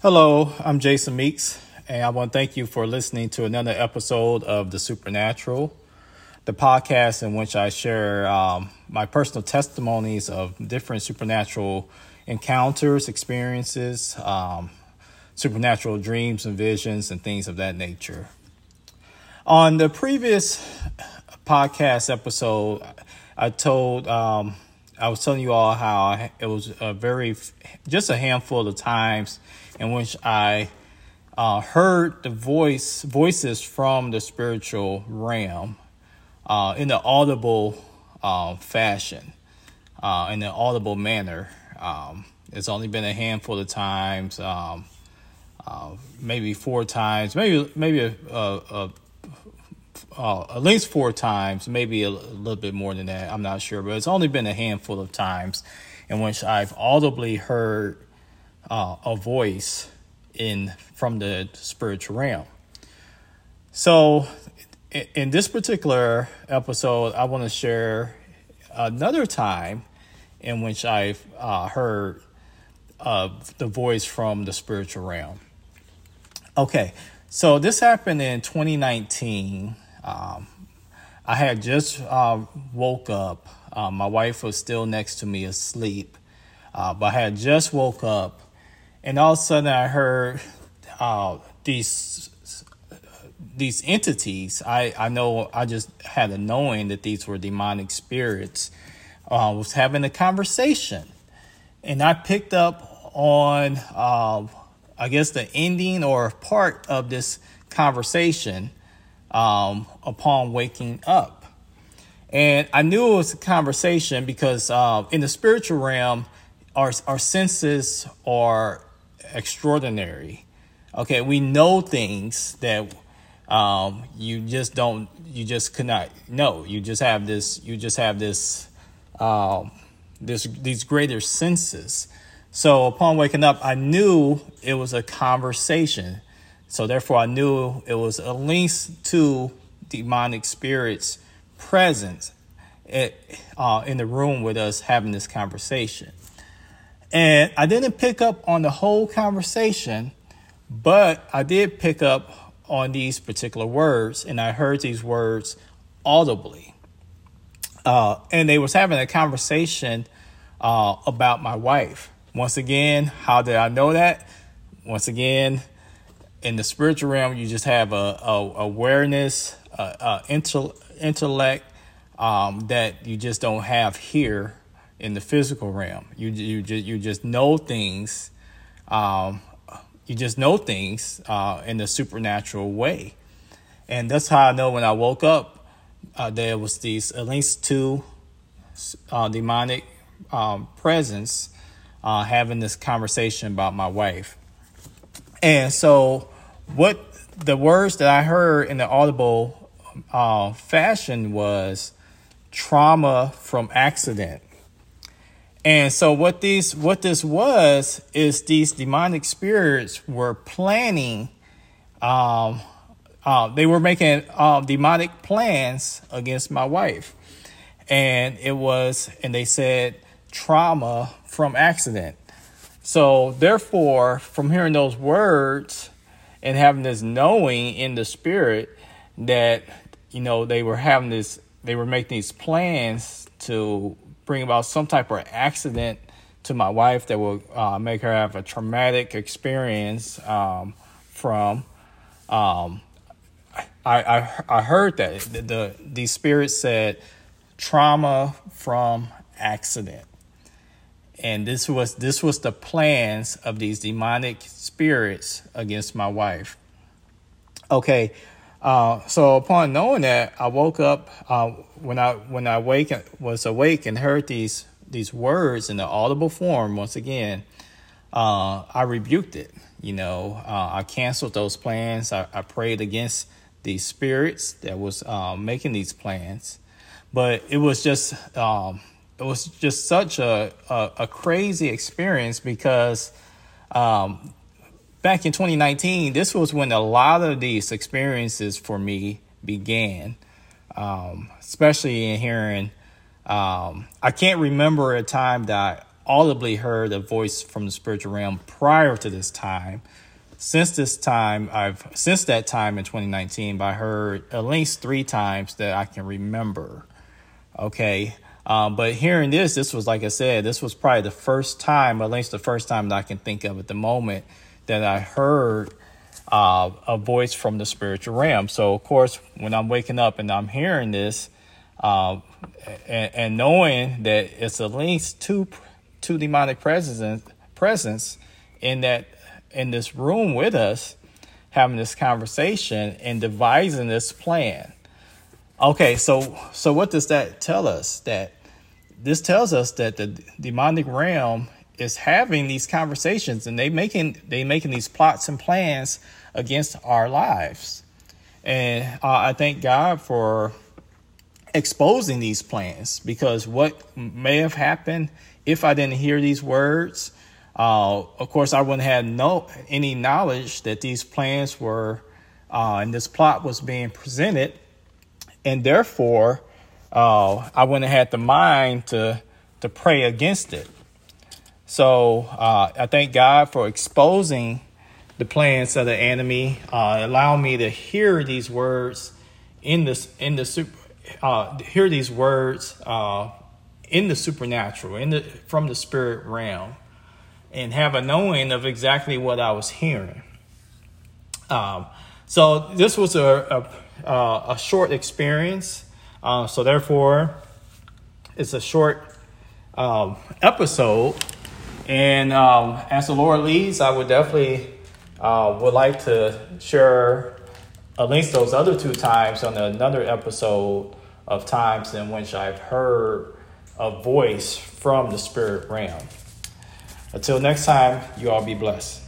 Hello, I'm Jason Meeks, and I want to thank you for listening to another episode of The Supernatural, the podcast in which I share um, my personal testimonies of different supernatural encounters, experiences, um, supernatural dreams and visions, and things of that nature. On the previous podcast episode, I told um, I was telling you all how it was a very just a handful of times in which I uh, heard the voice voices from the spiritual realm uh, in the audible uh, fashion, in an audible manner. Um, it's only been a handful of times, um, uh, maybe four times, maybe maybe a, a, a uh, at least four times, maybe a, a, little bit more than that. I'm not sure, but it's only been a handful of times in which I've audibly heard uh, a voice in from the spiritual realm. So, in, in this particular episode, I want to share another time in which I've uh, heard the voice from the spiritual realm. Okay, so this happened in 2019. Um, I had just uh, woke up. Uh, my wife was still next to me asleep, uh, but I had just woke up, and all of a sudden I heard uh, these these entities. I I know I just had a knowing that these were demonic spirits. Uh, was having a conversation, and I picked up on uh, I guess the ending or part of this conversation um, upon waking up. And I knew it was a conversation because uh, in the spiritual realm, our, our senses are extraordinary. Okay, we know things that um, you just don't, you just cannot know. You just have this, you just have this, um, this, these greater senses. So upon waking up, I knew it was a conversation so therefore, I knew it was at least two demonic spirits present at, uh, in the room with us having this conversation. And I didn't pick up on the whole conversation, but I did pick up on these particular words, and I heard these words audibly. Uh, and they was having a conversation uh, about my wife. Once again, how did I know that? Once again, in the spiritual realm, you just have a, a awareness, a, a intellect um, that you just don't have here in the physical realm. You you just you just know things. Um, you just know things uh, in the supernatural way, and that's how I know when I woke up, uh, there was these at least two uh, demonic um, presence uh, having this conversation about my wife. And so, what the words that I heard in the audible uh, fashion was trauma from accident. And so what these what this was is these demonic spirits were planning um, uh, they were making uh, demonic plans against my wife. And it was and they said trauma from accident. So, therefore, from hearing those words and having this knowing in the spirit that, you know, they were having this, they were making these plans to bring about some type of accident to my wife that will uh, make her have a traumatic experience um, from. Um, I, I, I heard that the, the these spirits said trauma from accident and this was this was the plans of these demonic spirits against my wife. Okay uh, so upon knowing that i woke up uh, when i when i wake was awake and heard these these words in the audible form once again uh, i rebuked it you know uh, i canceled those plans. I, I, prayed against these spirits that was uh, making these plans. But it was just um, it was just such a, a, a crazy experience because um, back in 2019, this was when a lot of these experiences for me began, um, especially in hearing. Um, I can't remember a time that I audibly heard a voice from the spiritual realm prior to this time. Since this time, I've since that time in 2019, I heard at least three times that I can remember. Okay, um, but hearing this, this was like I said, this was probably the first time, at least the first time that I can think of at the moment, that I heard uh, a voice from the spiritual realm. So, of course, when I'm waking up and I'm hearing this, uh, and, and, knowing that it's at least two two demonic presence presence in that in this room with us, having this conversation and devising this plan. Okay, so so what does that tell us? That this tells us that the demonic realm is having these conversations and they making they making these plots and plans against our lives. And uh, I thank God for exposing these plans because what may have happened if I didn't hear these words, uh, of course, I wouldn't have no any knowledge that these plans were uh, and this plot was being presented, and therefore, uh, I wouldn't have had the mind to to pray against it. So uh, I thank God for exposing the plans of the enemy, uh, me to hear these words in this in the super uh, hear these words uh, in the supernatural, in the from the spirit realm, and have a knowing of exactly what I was hearing. Um, so this was a a, a short experience. Uh, so therefore, it's a short um, episode. And um, as the Lord leads, I would definitely uh, would like to share at least those other two times on another episode of times in which I've heard a voice from the spirit realm. Until next time, you all be blessed.